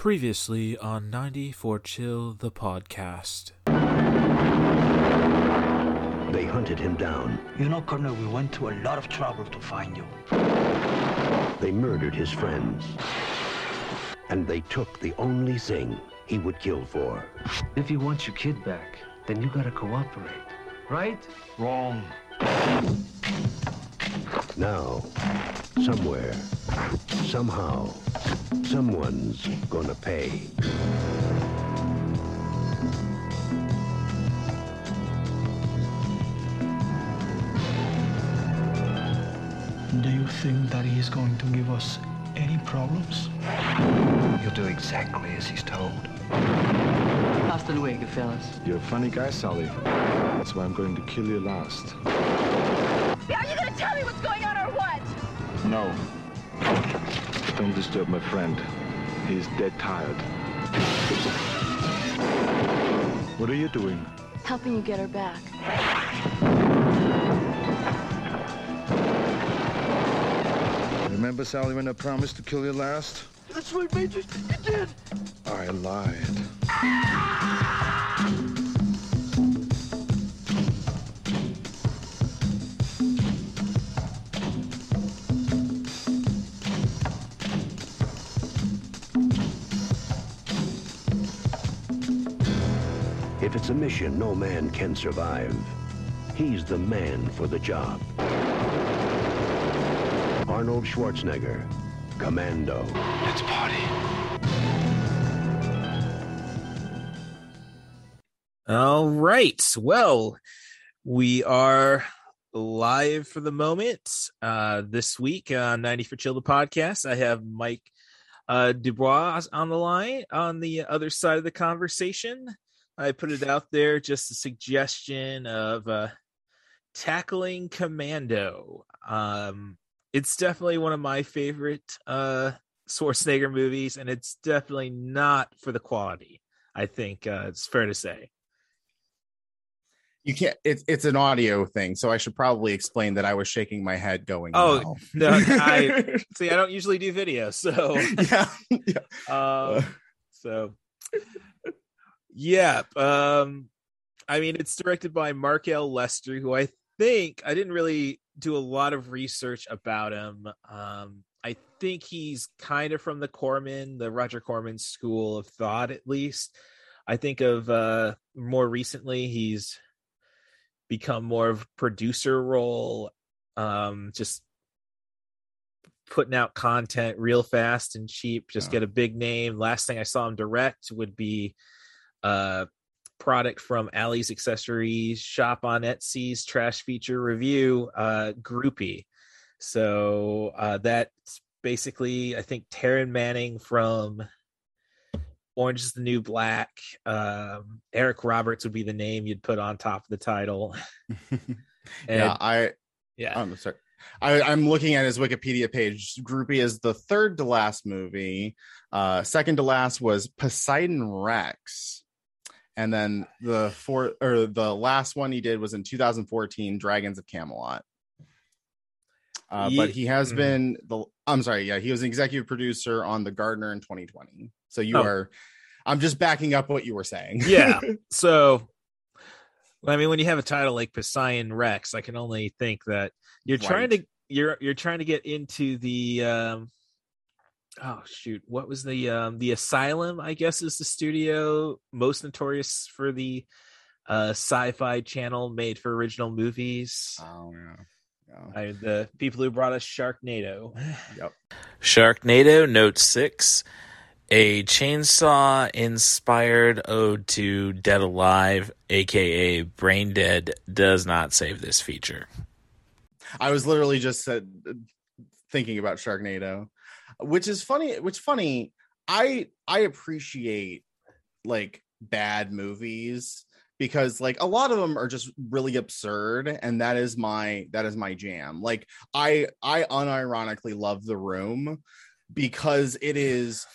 Previously on 94 Chill, the podcast. They hunted him down. You know, Colonel, we went to a lot of trouble to find you. They murdered his friends. And they took the only thing he would kill for. If you want your kid back, then you gotta cooperate. Right? Wrong. Now, somewhere, somehow, someone's gonna pay. Do you think that he's going to give us any problems? You'll do exactly as he's told. Hasta luego, fellas. You're a funny guy, Sally. That's why I'm going to kill you last. Are you gonna tell me what's going on or what? No. Don't disturb my friend. He's dead tired. What are you doing? Helping you get her back. Remember, Sally, when I promised to kill you last? That's right, Major. You did. I lied. A mission no man can survive, he's the man for the job. Arnold Schwarzenegger, Commando. Let's party. All right. Well, we are live for the moment. Uh, this week on 90 for Chill the podcast, I have Mike uh, Dubois on the line on the other side of the conversation. I put it out there just a suggestion of uh, tackling Commando. Um, it's definitely one of my favorite uh, Schwarzenegger movies, and it's definitely not for the quality. I think uh, it's fair to say. You can't. It's it's an audio thing, so I should probably explain that I was shaking my head, going, Oh "No." no, I see. I don't usually do video, so yeah, yeah. um, so yeah. Um, I mean, it's directed by Mark L. Lester, who I think I didn't really do a lot of research about him. Um, I think he's kind of from the Corman, the Roger Corman school of thought, at least. I think of uh, more recently, he's become more of a producer role, um, just putting out content real fast and cheap, just Yeah. get a big name. Last thing I saw him direct would be uh product from Ali's accessories shop on Etsy's trash feature review, uh groupie. So uh that's basically I think Taryn Manning from Orange is the New Black. Um Eric Roberts would be the name you'd put on top of the title. yeah. I yeah. I'm sorry. I, I'm looking at his Wikipedia page. Groupie is the third to last movie. Uh, second to last was Poseidon Rex, and then the fourth or the last one he did was in 2014, Dragons of Camelot. Uh, but he has Mhm. been the. I'm sorry. Yeah, he was an executive producer on The Gardener in 2020. So you Oh. are. I'm just backing up what you were saying. yeah. So, I mean, when you have a title like Poseidon Rex, I can only think that you're trying to you're you're trying to get into the um oh shoot what was the um the asylum i guess is the studio most notorious for the uh sci-fi channel made for original movies Oh yeah. Yeah. I, the people who brought us sharknado Yep. Sharknado Note 6, a chainsaw inspired ode to Dead Alive, aka Brain Dead, does not save this feature. I was literally just said, thinking about Sharknado, which is funny. Which funny. I I appreciate like bad movies because like a lot of them are just really absurd and that is my that is my jam like i i unironically love the room because it is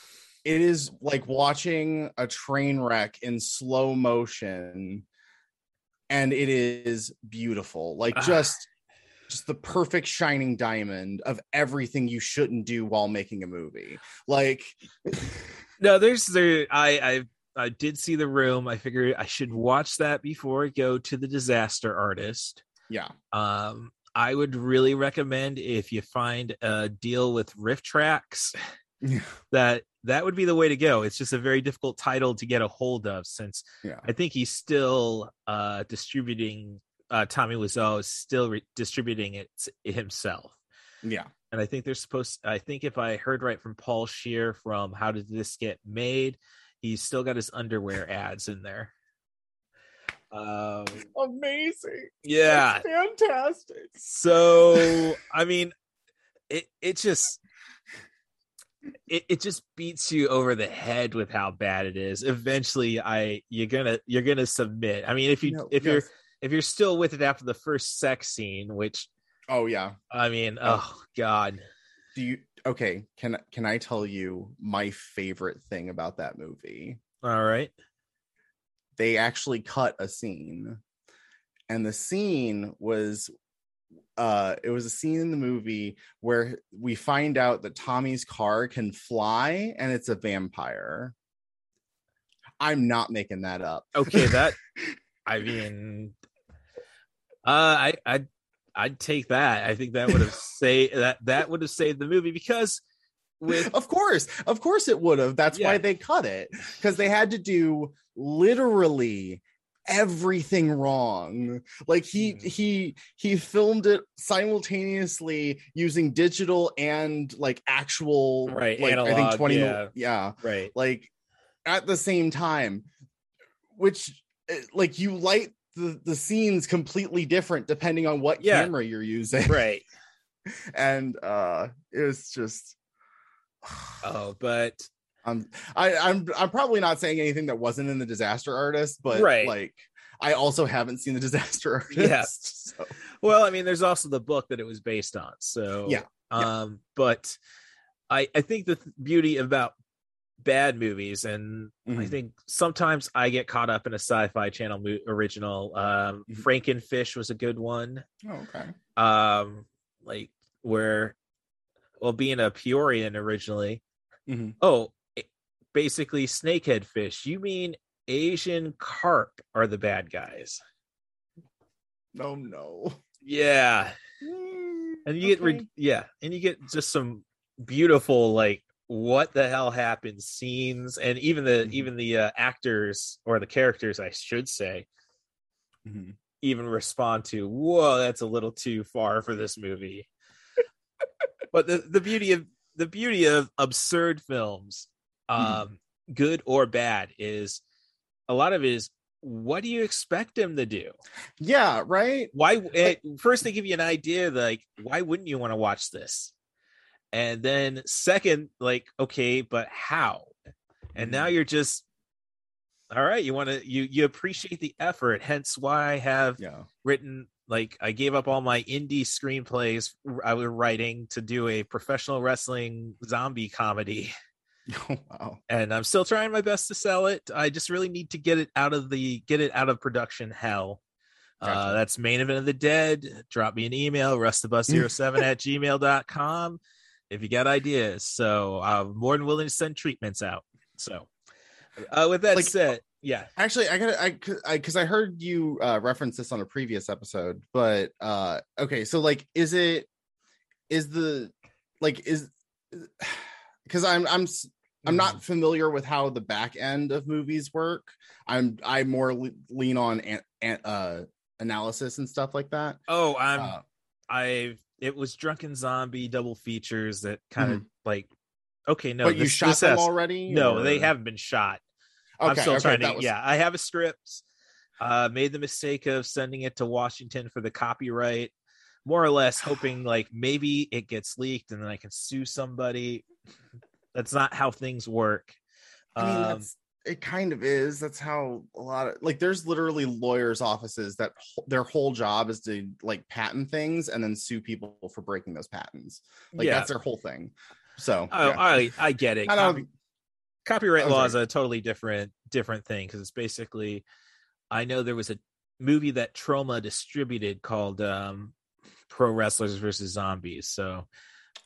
it is like watching a train wreck in slow motion and it is beautiful like just just the perfect shining diamond of everything you shouldn't do while making a movie like No, there's there. I I I did see the room. I figured I should watch that before I go to the Disaster Artist. Yeah. Um, I would really recommend if you find a deal with RiffTrax that that would be the way to go. It's just a very difficult title to get a hold of since Yeah. I think he's still uh distributing uh Tommy Wiseau is still re- distributing it himself. Yeah. And I think they're supposed I think if I heard right from Paul Scheer from How Did This Get Made, he's still got his underwear ads in there. Um Amazing. yeah. fantastic. So I mean, it it just it, it just beats you over the head with how bad it is. Eventually, I you're gonna you're gonna submit. I mean, if you No, if you're yes. If you're still with it after the first sex scene, which Oh yeah. I mean, Oh. oh god, Do you okay, can can I tell you my favorite thing about that movie? all right, They actually cut a scene. And the scene was uh it was a scene in the movie where we find out that Tommy's car can fly and it's a vampire. I'm not making that up. okay, that I mean, uh, I I I'd take that. I think that would have say that that would have saved the movie because with of course of course it would have that's why they cut it because they had to do literally everything wrong like he Mhm. he he filmed it simultaneously using digital and like actual Right, like i think analog, 20 mil- yeah. yeah right, like at the same time which eh, like you light the the scenes completely different depending on what Yeah. camera you're using right. and uh it's just Oh, but I'm I, I'm I'm probably not saying anything that wasn't in the disaster artist, but Right. like I also haven't seen the disaster artist. Yeah. so- well, I mean, there's also the book that it was based on. So Yeah, yeah. Um, but I I think the th- beauty about bad movies, and I Mhm. think sometimes I get caught up in a sci-fi channel mo- original. Um, Mhm. Frankenfish was a good one. Oh, okay. Um, like where, well, being a Peorian originally. Mhm. Oh, basically snakehead fish. You mean Asian carp are the bad guys? No, no. Yeah. and you get re- yeah and you get just some beautiful like what the hell happened scenes and even the Mhm. even the uh, actors or the characters i should say Mhm. even respond to whoa that's a little too far for this movie but the, the beauty of the beauty of absurd films um good or bad is a lot of it is what do you expect them to do Yeah, right. why eh, first they give you an idea like why wouldn't you want to watch this and then second like okay but how? And now you're just all right you want to you you appreciate the effort hence why i have Yeah. written like i gave up all my indie screenplays i was writing to do a professional wrestling zombie comedy. Oh, wow. and i'm still trying my best to sell it. I just really need to get it out of the get it out of production hell. Uh, that's main event of the dead. Drop me an email rustabus07 at gmail.com if you got ideas so i'm more than willing to send treatments out so uh, with that Like- said yeah Actually, I gotta, I, I, because I heard you uh, reference this on a previous episode, but uh, okay, so like, is it, is the, like, is, because I'm, I'm, I'm not familiar with how the back end of movies work. I'm, I more le- lean on an, an, uh, analysis and stuff like that. oh i'm Uh, i it was drunken zombie double features that kind of like okay no Mm-hmm. but you shot this them has- already? no they haven't been shot Okay, I'm still okay, trying to. was- Yeah, I have a script. Uh, made the mistake of sending it to Washington for the copyright, more or less hoping like maybe it gets leaked and then I can sue somebody. That's not how things work. I mean, Um, that's it. Kind of is. That's how a lot of like. There's literally lawyers' offices that their whole job is to like patent things and then sue people for breaking those patents. Like Yeah. that's their whole thing. So oh, yeah. I I get it. I Copy- copyright law is a totally different different thing because it's basically. I know there was a movie that Troma distributed called um, Pro Wrestlers versus Zombies. So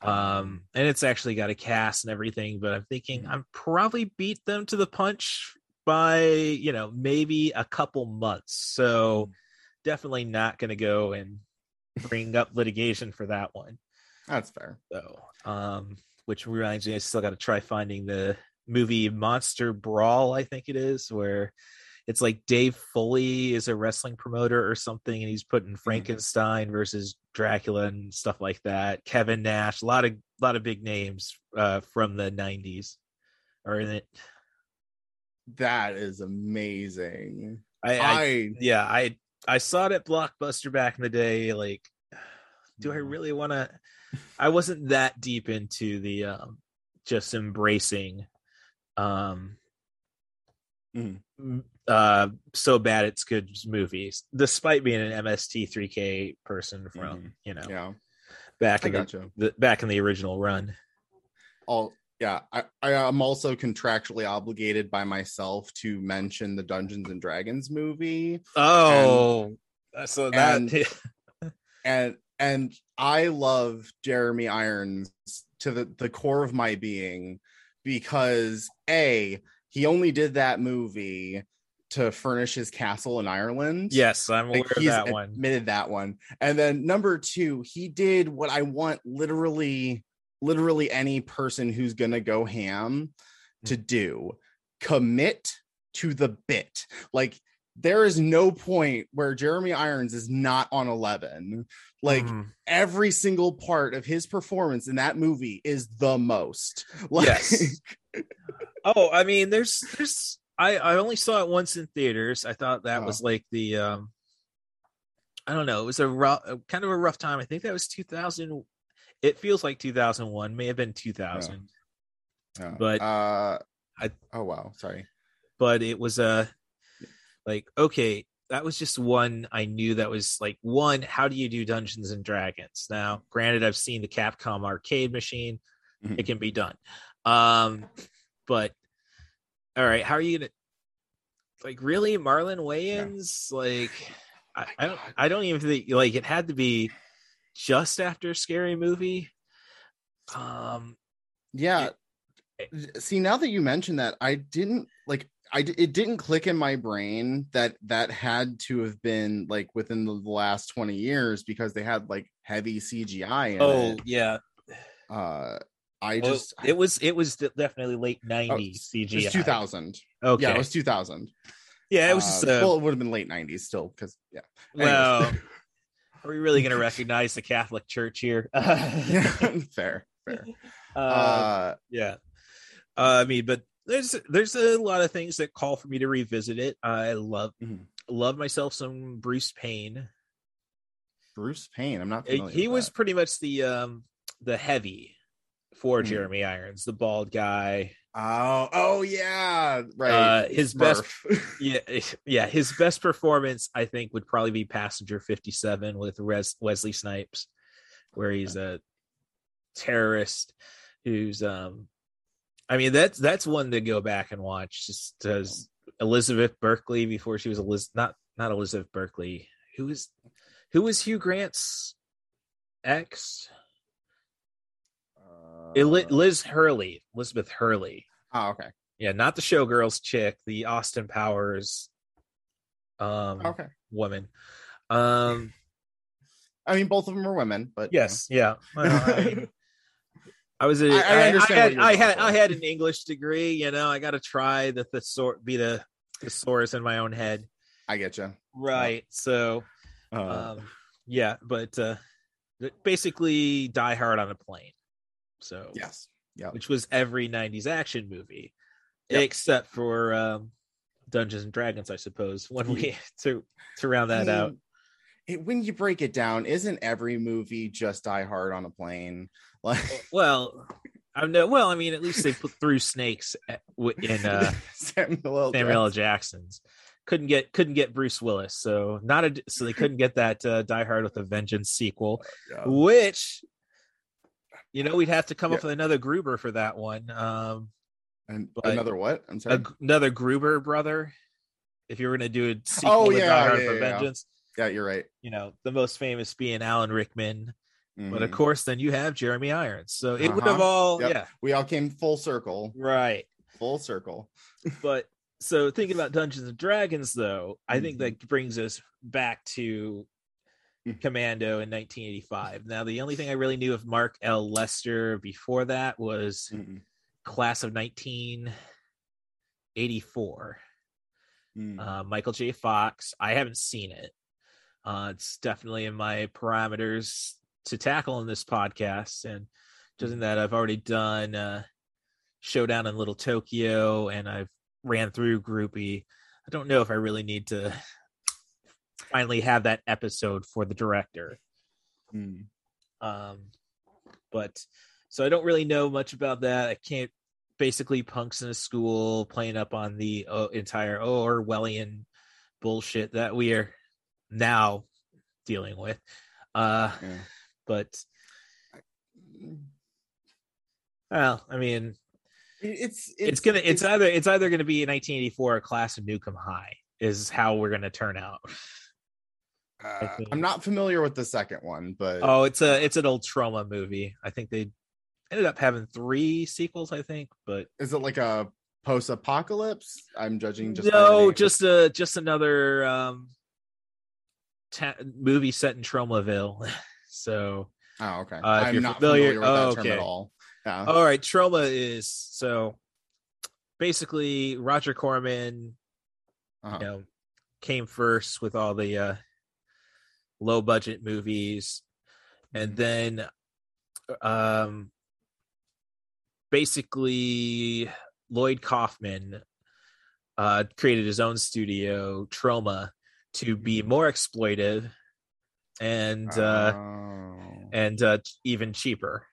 Um, and it's actually got a cast and everything, but I'm thinking I'm probably beat them to the punch by you know maybe a couple months. So definitely not going to go and bring up litigation for that one. That's fair. So, um, which reminds me, I still got to try finding the movie Monster Brawl. I think it is where it's like Dave Foley is a wrestling promoter or something, and he's putting Frankenstein versus Dracula and stuff like that. Kevin Nash, a lot of lot of big names uh, from the '90s are in it. That is amazing. I, I, I yeah, I I saw it at Blockbuster back in the day. Like, do I really want to? I wasn't that deep into the um, just embracing um Mhm. Uh so bad it's good movies despite being an mst 3k person from Mhm. you know yeah, back in the, the back in the original run All yeah, I, I am also contractually obligated by myself to mention the Dungeons and Dragons movie. oh so that and- and and I love Jeremy Irons to the, the core of my being because a he only did that movie to furnish his castle in Ireland. yes i'm aware Like, of that one admitted that one. And then number two, he did what I want literally, literally any person who's gonna go ham to Hmm. do. Commit to the bit. Like there is no point where Jeremy Irons is not on 11. Like Mhm. every single part of his performance in that movie is the most. Like, Yes. Oh, I mean, there's there's I I only saw it once in theaters. I thought that Oh. was like the um I don't know, it was a rough kind of a rough time. I think that was 2000 it feels like 2001, may have been 2000. Yeah. But uh I- oh wow, sorry. But it was a like okay, that was just one I knew that was like one how do you do Dungeons and Dragons? Now, granted I've seen the Capcom arcade machine. Mhm. It can be done. Um but all right, how are you gonna like really Marlon Wayans? Like I, I don't I don't even think like it had to be just after scary movie. Um Yeah. See, now that you mention that, I didn't like I it didn't click in my brain that that had to have been like within the last 20 years because they had like heavy CGI oh it. yeah. Uh I Well, just it was it was definitely late oh, 90s it CGI. was 2000. Okay. Yeah, it was 2000. Yeah, it was just Uh, uh, well, it would have been late 90s still because yeah. well, are we really going to recognize the Catholic Church here? yeah, fair, fair. uh, Uh yeah. Uh, I mean, but there's there's a lot of things that call for me to revisit it. I love Mhm. love myself some Bruce Payne. Bruce Payne, I'm not Uh, familiar He was pretty much the um the heavy for Mhm. Jeremy Irons, the bald guy. Oh, oh yeah, right. Uh, his best- Yeah, yeah. His best performance, I think, would probably be Passenger Fifty Seven with Res- Wesley Snipes, where he's a terrorist who's um. I mean, that's that's one to go back and watch. Just as Elizabeth Berkley before she was Eliz- not not Elizabeth Berkley. Who was who was Hugh Grant's ex? Uh, Liz Hurley, Elizabeth Hurley. oh, okay. Yeah, not the showgirls chick, the Austin Powers um Okay. woman. Um I mean, both of them are women, but you yes, yeah. Well, I, I was a, I- I I, understand I, had I had. I had an English degree, you know, I got to try the thesaurus be the thesaurus in my own head. I get you. Right. So, Uh, um yeah, but uh basically Die Hard on a plane. So, yes. Yeah. which was every 90s action movie Yep. except for um Dungeons and Dragons, I suppose, when we to to round that I out. It, when you break it down, isn't every movie just Die Hard on a plane? Like Well, I know. Well, I mean, at least they put through snakes in uh, Samuel L. Samuel L. Jackson's. Couldn't get couldn't get Bruce Willis, so not a so they couldn't get that uh, Die Hard with a Vengeance sequel, Yeah. which you know we'd have to come up with another Gruber for that one. Um, And another what? I'm sorry. a, another Gruber brother. If you were going to do a sequel Oh, to yeah, Die Hard yeah, for yeah, yeah. Vengeance, yeah, you're right. you know the most famous being Alan Rickman But of Mhm. course, then you have Jeremy Irons. So it would Uh-huh. have all, Yep. yeah, we all came full circle, right. full circle. But so thinking about Dungeons and Dragons, though, I think Mhm. that brings us back to. Commando in 1985. Now, the only thing I really knew of Mark L. Lester before that was Mm-mm. Class of 1984. Mm. Uh, Michael J. Fox. I haven't seen it. Uh, it's definitely in my parameters to tackle in this podcast, and something that I've already done. Uh, Showdown in Little Tokyo, and I've ran through Groupie. I don't know if I really need to finally have that episode for the director. Mm. Um, but so I don't really know much about that. I can't basically punks in a school playing up on the uh, entire Orwellian bullshit that we are now dealing with. Uh, Yeah. but well, I mean, It's, it's, gonna it's either it's either gonna be 1984 or Class of Newcomb High is how we're gonna turn out. Uh, I'm not familiar with the second one, but Oh, it's a it's an old Troma movie. I think they ended up having three sequels. I think, but is it like a post-apocalypse? I'm judging just by no, just a just another um ta- movie set in Tromaville. so, oh okay. uh, if I'm you're not familiar- familiar, with oh, that term at all. Yeah. all right, Troma is so basically Roger Corman, Uh-huh. you know, came first with all the uh low budget movies, and then um basically Lloyd Kaufman uh created his own studio, Troma to be more exploitive and uh Oh. and uh even cheaper.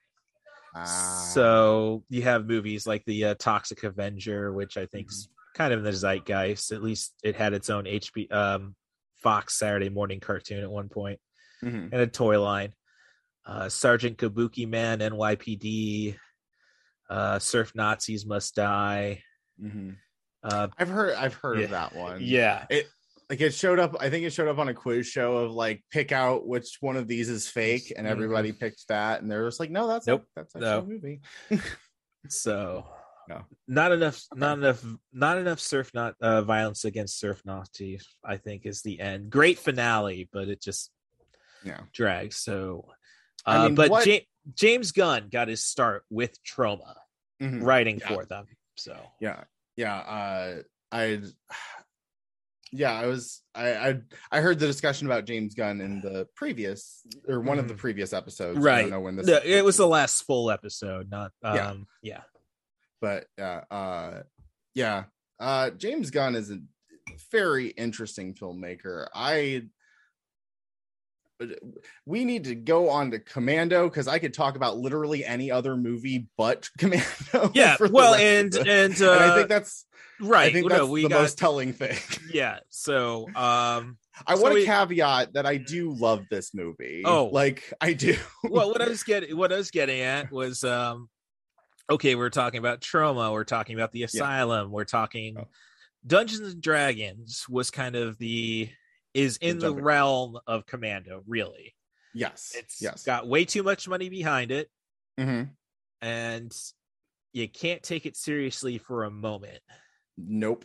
Ah. So you have movies like the uh, Toxic Avenger, which I think's Mm-hmm. kind of in the zeitgeist. At least it had its own HB um, Fox Saturday morning cartoon at one point Mhm. and a toy line. Uh, Sergeant Kabuki Man, NYPD, uh, Surf Nazis Must Die. Mhm. Uh, I've heard I've heard Yeah. of that one. yeah, it Like it showed up, I think it showed up on a quiz show of like pick out which one of these is fake, and Mhm. everybody picked that, and they're just like, no, that's Nope. that's actually No. a movie. so No. not enough, not enough, not enough surf not uh, violence against surf Nazis. I think is the end. Great finale, but it just Yeah. drags. So, uh, I mean, but what- Ja- James Gunn got his start with Troma, Mhm. writing Yeah. for them. So yeah yeah uh i yeah i was i i i heard the discussion about james gunn in the previous or one of the Mhm. previous episodes Right. I don't know when this No, it was the last full episode, not Yeah. um, yeah. But yeah uh yeah uh james gunn is a very interesting filmmaker i we need to go on to commando because i could talk about literally any other movie but commando Yeah, for well, and and, uh, and i think that's right. i think no, that's we the got most telling thing yeah. So um, I So want to we- caveat that I do love this movie. Oh. like I do. well, what I was getting, what I was getting at was, um, okay, we're talking about Troma, we're talking about the asylum, we're talking Oh. Dungeons and Dragons was kind of the is in the jumping- realm of Commando, really. yes, It's yes. got way too much money behind it, Mhm. and you can't take it seriously for a moment. Nope.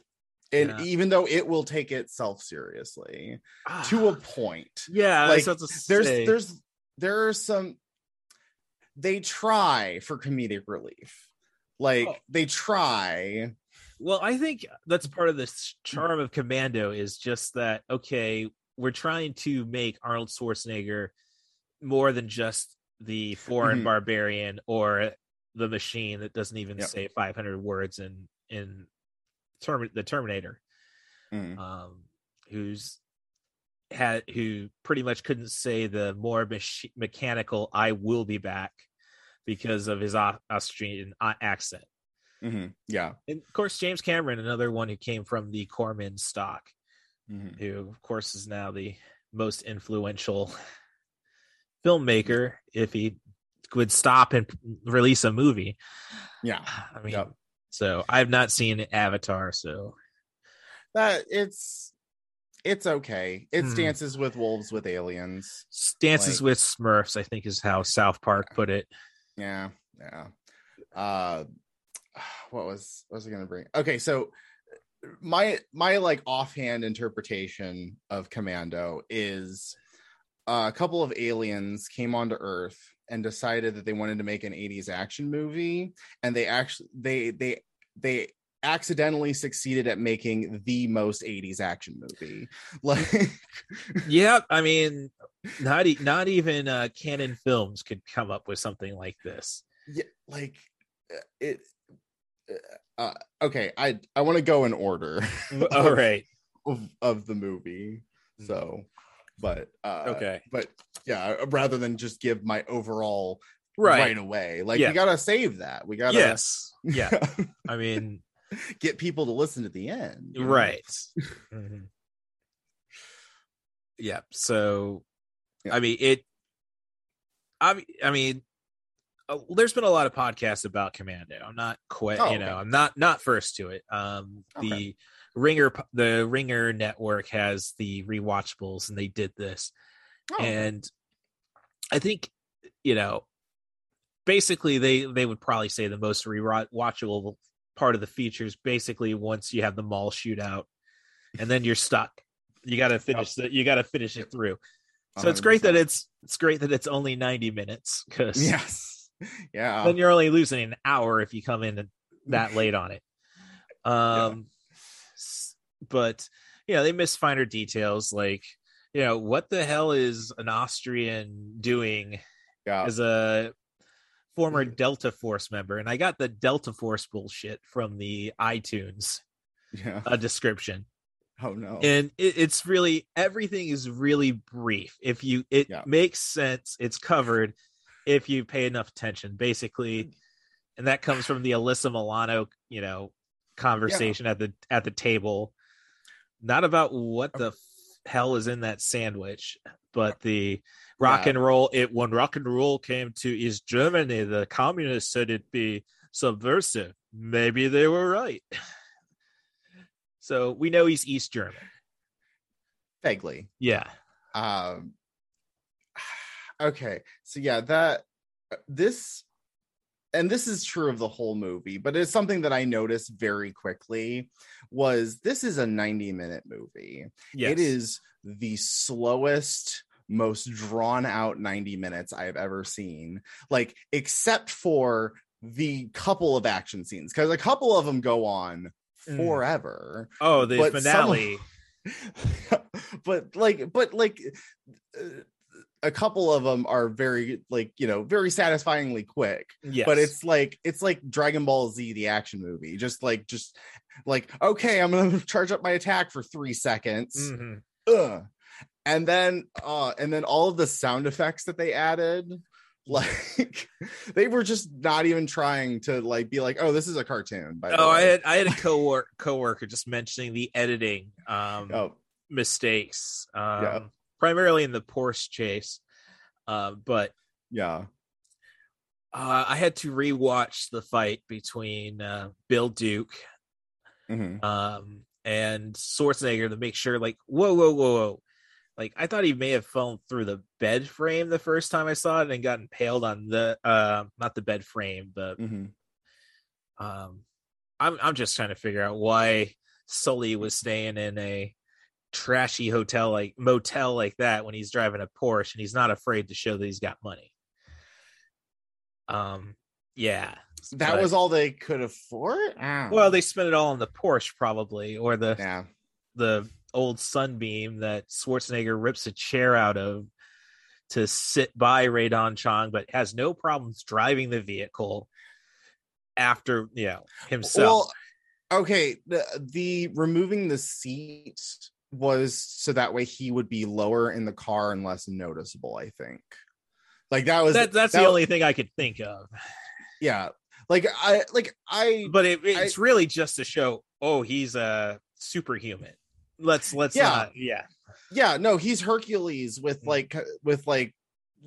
And Yeah. even though it will take itself seriously to a point, yeah, like, I was about to there's there's there are some. They try for comedic relief, like Oh. they try. Well, I think that's part of the charm of Commando is just that okay, we're trying to make Arnold Schwarzenegger more than just the foreign Mhm. barbarian or the machine that doesn't even Yep. say 500 words in in term the Terminator, Mm. um, who's had who pretty much couldn't say the more mach- mechanical "I will be back" because of his Au- Austrian uh, accent. Mhm. Yeah. And of course, James Cameron, another one who came from the Corman stock, Mhm. who of course is now the most influential filmmaker. If he would stop and release a movie, Yeah. I mean, Yep. so I've not seen Avatar, so that it's it's okay. It's Hmm. dances with wolves with aliens. Dances Like- with Smurfs, I think, is how South Park put it. Yeah, yeah. Uh, what was what was I gonna bring? Okay, so my my like offhand interpretation of Commando is uh, a couple of aliens came onto Earth and decided that they wanted to make an 80s action movie, and they actually they they they accidentally succeeded at making the most 80s action movie. Like Yeah, I mean, not e- not even uh, Cannon Films could come up with something like this. yeah, like uh, it uh, okay, I I want to go in order. All right. of, of the movie. Mm. So, but uh Okay. but yeah, uh, rather than just give my overall Right. right away, like Yeah. we gotta save that. We gotta Yes. Yeah. I mean, get people to listen to the end. you know? right. Mhm. Yeah. So, Yeah. I mean, it. I mean, I mean, uh, there's been a lot of podcasts about Commando. I'm not quite, Oh, you know, okay. I'm not not first to it. Um, Okay. the Ringer, the Ringer network has the rewatchables, and they did this, Oh, and I think, you know, basically they they would probably say the most rewatchable part of the features basically once you have the mall shootout, and then you're stuck. You got to finish the, you got to finish it through. So it's great that it's it's great that it's only 90 minutes because yes. Yeah. then you're only losing an hour if you come in that late on it. Um s- but you know, they miss finer details like, you know, what the hell is an Austrian doing yeah. as a former Delta Force member? And I got the Delta Force bullshit from the iTunes yeah. uh, description Oh no. and it, it's really everything is really brief if you it Yeah. makes sense it's covered if you pay enough attention Mm. basically and that comes from the alyssa milano you know conversation at the at the table not about what the f- hell is in that sandwich but the rock Yeah. and roll it when rock and roll came to east germany the communists said it'd be subversive maybe they were right so we know he's east german Vaguely. yeah um okay so yeah that this and this is true of the whole movie but it's something that i noticed very quickly was this is a 90 minute movie yes. it is the slowest most drawn out 90 minutes i've ever seen like except for the couple of action scenes because a couple of them go on Mm. forever Oh, the but some- finale. but like but like uh, a couple of them are very like you know very satisfyingly quick yes. but it's like it's like dragon ball z the action movie just like just like okay i'm gonna charge up my attack for three seconds Mhm. Ugh. And then uh and then all of the sound effects that they added like they were just not even trying to like be like oh this is a cartoon by the Oh, I had I had a coworker coworker just mentioning the editing um oh mistakes. Um Yeah. primarily in the Porsche chase. Uh, but yeah uh, I had to rewatch the fight between uh, Bill Duke Mhm. um, and Schwarzenegger to make sure, like, whoa, whoa, whoa, whoa. Like, I thought he may have fallen through the bed frame the first time I saw it and got impaled on the, uh, not the bed frame, but Mhm. um, I'm, I'm just trying to figure out why Sully was staying in a trashy hotel, like motel like that when he's driving a Porsche and he's not afraid to show that he's got money. Um, yeah. that but- was all they could afford well, they spent it all on the Porsche probably, or the yeah the old Sunbeam that Schwarzenegger rips a chair out of to sit by Rae Dawn Chong, but has no problems driving the vehicle after you know himself. Well, okay, the, the removing the seat was so that way he would be lower in the car and less noticeable. I think, like that was that, that's that- the only thing I could think of. yeah. Like I like I But it, it's really just to show, oh, he's a superhuman. Let's let's Yeah. not, yeah, yeah no he's Hercules with like with like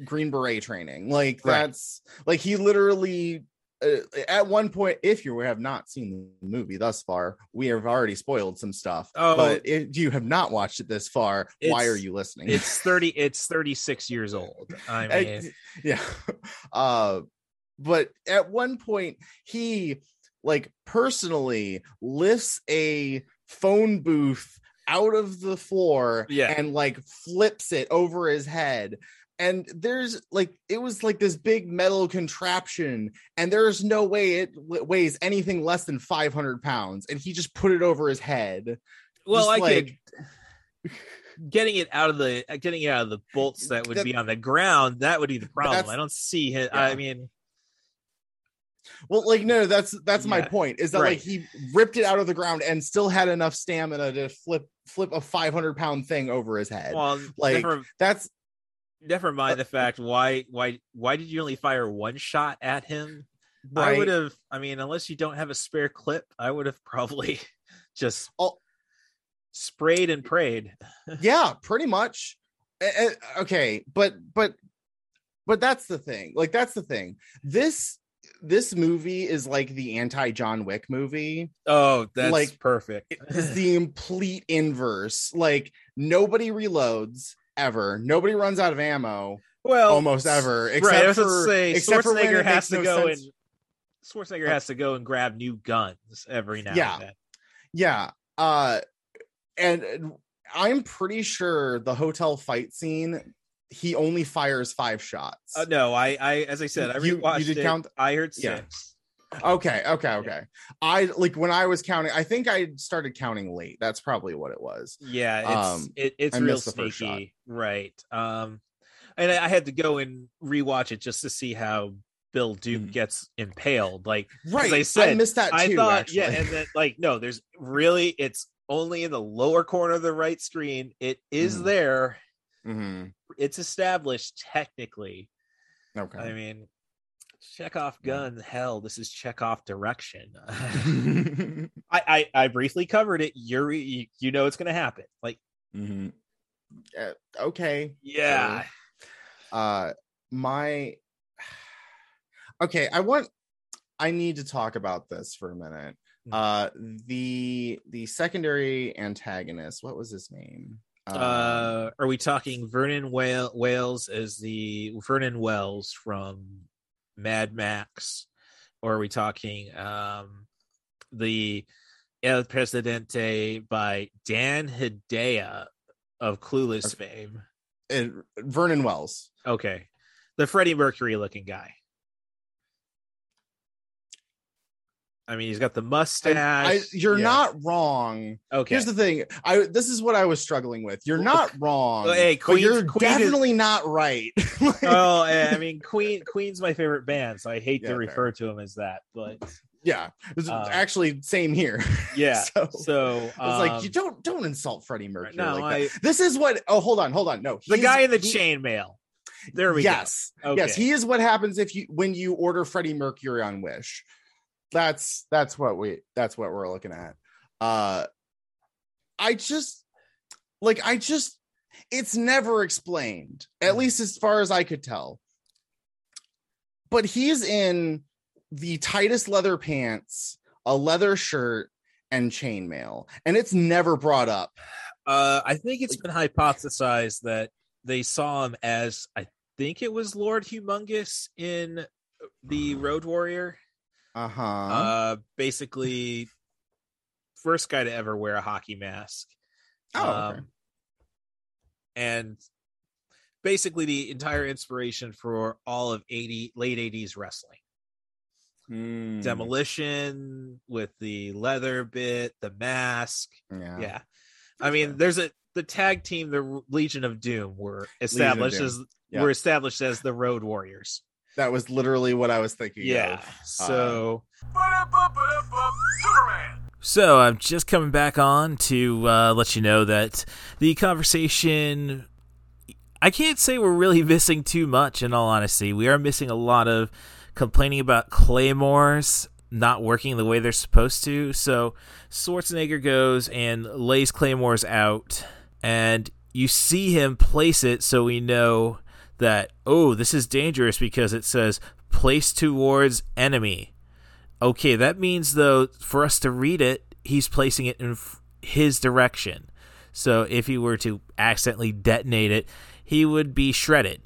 Green Beret training. Like Right. that's like he literally uh, at one point, if you have not seen the movie thus far, we have already spoiled some stuff. Oh. but if you have not watched it this far, why are you listening? It's thirty. It's thirty six years old. I mean, And- yeah uh but at one point he like personally lifts a phone booth out of the floor Yeah. and like flips it over his head and there's like it was like this big metal contraption and there's no way it weighs anything less than 500 pounds and he just put it over his head well, Just I like could getting it out of the uh, getting it out of the bolts that would That- be on the ground. That would be the problem. I don't see him. I mean, Well, like no, that's that's my point. Is that right. like he ripped it out of the ground and still had enough stamina to flip flip a five hundred pound thing over his head. well, like never, that's never Uh, mind the fact why why why did you only fire one shot at him? I would have. I mean, unless you don't have a spare clip, I would have probably just Oh. sprayed and prayed. yeah, pretty much. Okay, but but but that's the thing. Like that's the thing. This this movie is like the anti John Wick movie. Oh, that's Like, perfect. It's the complete inverse. Like nobody reloads ever. Nobody runs out of ammo. well, almost ever, right. except I was for- to say except Schwarzenegger it has to no go sense. and Schwarzenegger has to go and grab new guns every now Yeah. and then. Yeah. Uh and I'm pretty sure the hotel fight scene he only fires five shots. Uh, no, I, I, as I said, I You- you did it. count- I heard Yeah. six. okay, okay, okay. I like when I was counting, I think I started counting late. That's probably what it was. Yeah, it's Um, it, it's I real missed the first shot. sneaky, right? Um, and I I had to go and rewatch it just to see how Bill Duke Mhm. gets impaled. Like Right. I said, I missed that too. I thought, actually. yeah, and then like no, there's really it's only in the lower corner of the right screen. It is Mhm. there. Mhm. It's established technically. Okay. I mean, Chekhov gun, hell, this is Chekhov direction. I, I I briefly covered it. You're you, you know it's gonna happen. Like mm-hmm. Uh, okay. yeah, uh my okay i want i need to talk about this for a minute Mm. uh the the secondary antagonist what was his name Um, uh are we talking vernon Wale, wales as the vernon wells from mad max? Or are we talking um the el presidente by dan hedaya of clueless fame? Uh, vernon wells. Okay. The freddie mercury looking guy i mean he's got the mustache I, you're Yeah. not wrong okay here's the thing i this is what i was struggling with you're not wrong Well, hey, but you're Queen is- definitely not right Like- oh, I mean, Queen Queen's my favorite band, so I hate Yeah, to fair. refer to him as that, but yeah it's Uh, actually same here yeah. so, so I was like, you um, don't don't insult Freddie Mercury no, like that. This is what. Oh, hold on, hold on. No, the guy in the he- chainmail. There we yes, go. Okay. yes, he is what happens if you when you order Freddie Mercury on Wish. That's that's what we that's what we're looking at. Uh, I just like I just it's never explained, at least as far as I could tell. But he's in the tightest leather pants, a leather shirt, and chainmail, and it's never brought up. Uh, I think it's been hypothesized that they saw him as I think it was Lord Humongous in the Road Warrior. Uh-huh. Uh, basically, first guy to ever wear a hockey mask. Oh, okay. Um, and basically the entire inspiration for all of 80 late 80s wrestling Hmm. demolition with the leather bit the mask Yeah. yeah i mean there's a the tag team the legion of doom were established Doom. as Yeah. were established as the road warriors That was literally what I was thinking yeah of. so So I'm just coming back on to uh, let you know that the conversation. I can't say we're really missing too much. In all honesty, we are missing a lot of complaining about claymores not working the way they're supposed to. So Schwarzenegger goes and lays claymores out, and you see him place it, so we know that oh, this is dangerous because it says place towards enemy. Okay, that means though for us to read it, he's placing it in f- his direction. So if he were to accidentally detonate it, he would be shredded,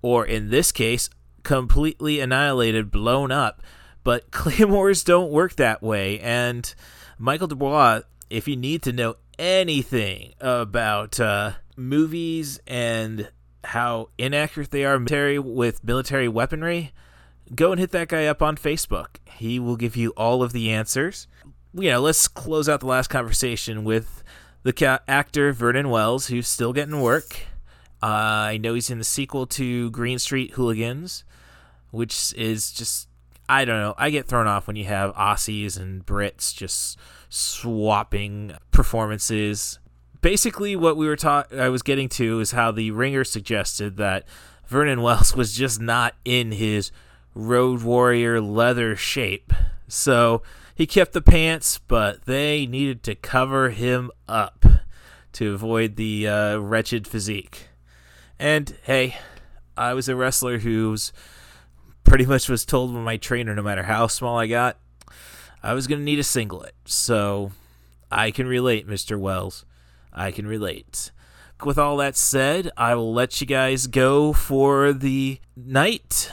or in this case, completely annihilated, blown up. But claymores don't work that way, and Michael Dubois, if you need to know anything about uh, movies and how inaccurate they are military with military weaponry, go and hit that guy up on Facebook. He will give you all of the answers. You know, let's close out the last conversation with the ca- actor Vernon Wells, who's still getting work. Uh, I know he's in the sequel to Green Street Hooligans, which is just I don't know. I get thrown off when you have Aussies and Brits just swapping performances. Basically, what we were taught, I was getting to is how the Ringer suggested that Vernon Wells was just not in his Road Warrior leather shape. So he kept the pants, but they needed to cover him up to avoid the uh, wretched physique. And hey, I was a wrestler who's pretty much was told by my trainer no matter how small I got, I was going to need a singlet. So I can relate, Mr. Wells. I can relate. With all that said, I will let you guys go for the night.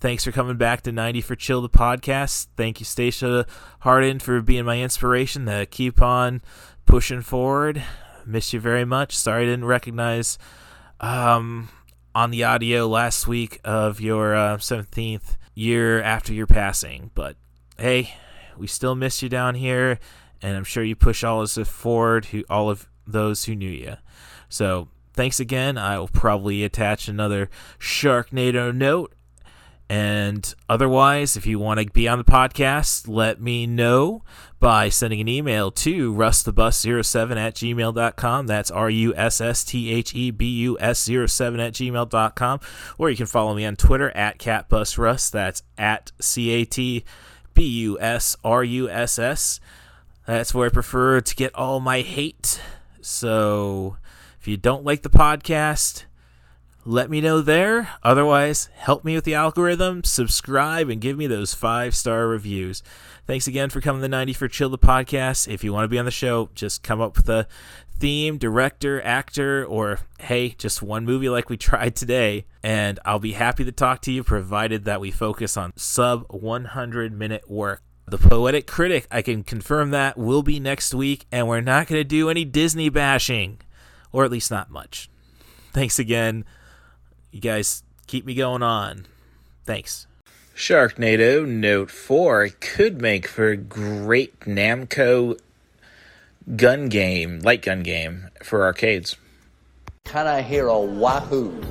Thanks for coming back to 90 for Chill the podcast. Thank you, Stacia Hardin, for being my inspiration to keep on pushing forward. Miss you very much. Sorry I didn't recognize um, on the audio last week of your uh, 17th year after your passing. But hey, we still miss you down here, and I'm sure you push all of us forward, who, all of those who knew you. So thanks again. I will probably attach another Sharknado note. And otherwise, if you want to be on the podcast, let me know by sending an email to russthebus07 at gmail.com. That's R U S S T H E B U S 07 at gmail.com. Or you can follow me on Twitter at CatBusRuss. That's at C A T B U S R U S S. That's where I prefer to get all my hate. So if you don't like the podcast, let me know there. Otherwise, help me with the algorithm, subscribe, and give me those five star reviews. Thanks again for coming to 90 for Chill the podcast. If you want to be on the show, just come up with a theme, director, actor, or hey, just one movie like we tried today, and I'll be happy to talk to you provided that we focus on sub 100 minute work. The Poetic Critic, I can confirm that, will be next week, and we're not going to do any Disney bashing, or at least not much. Thanks again. You guys keep me going on. Thanks. Sharknado Note 4 could make for a great Namco gun game, light gun game for arcades. Can I hear a wahoo?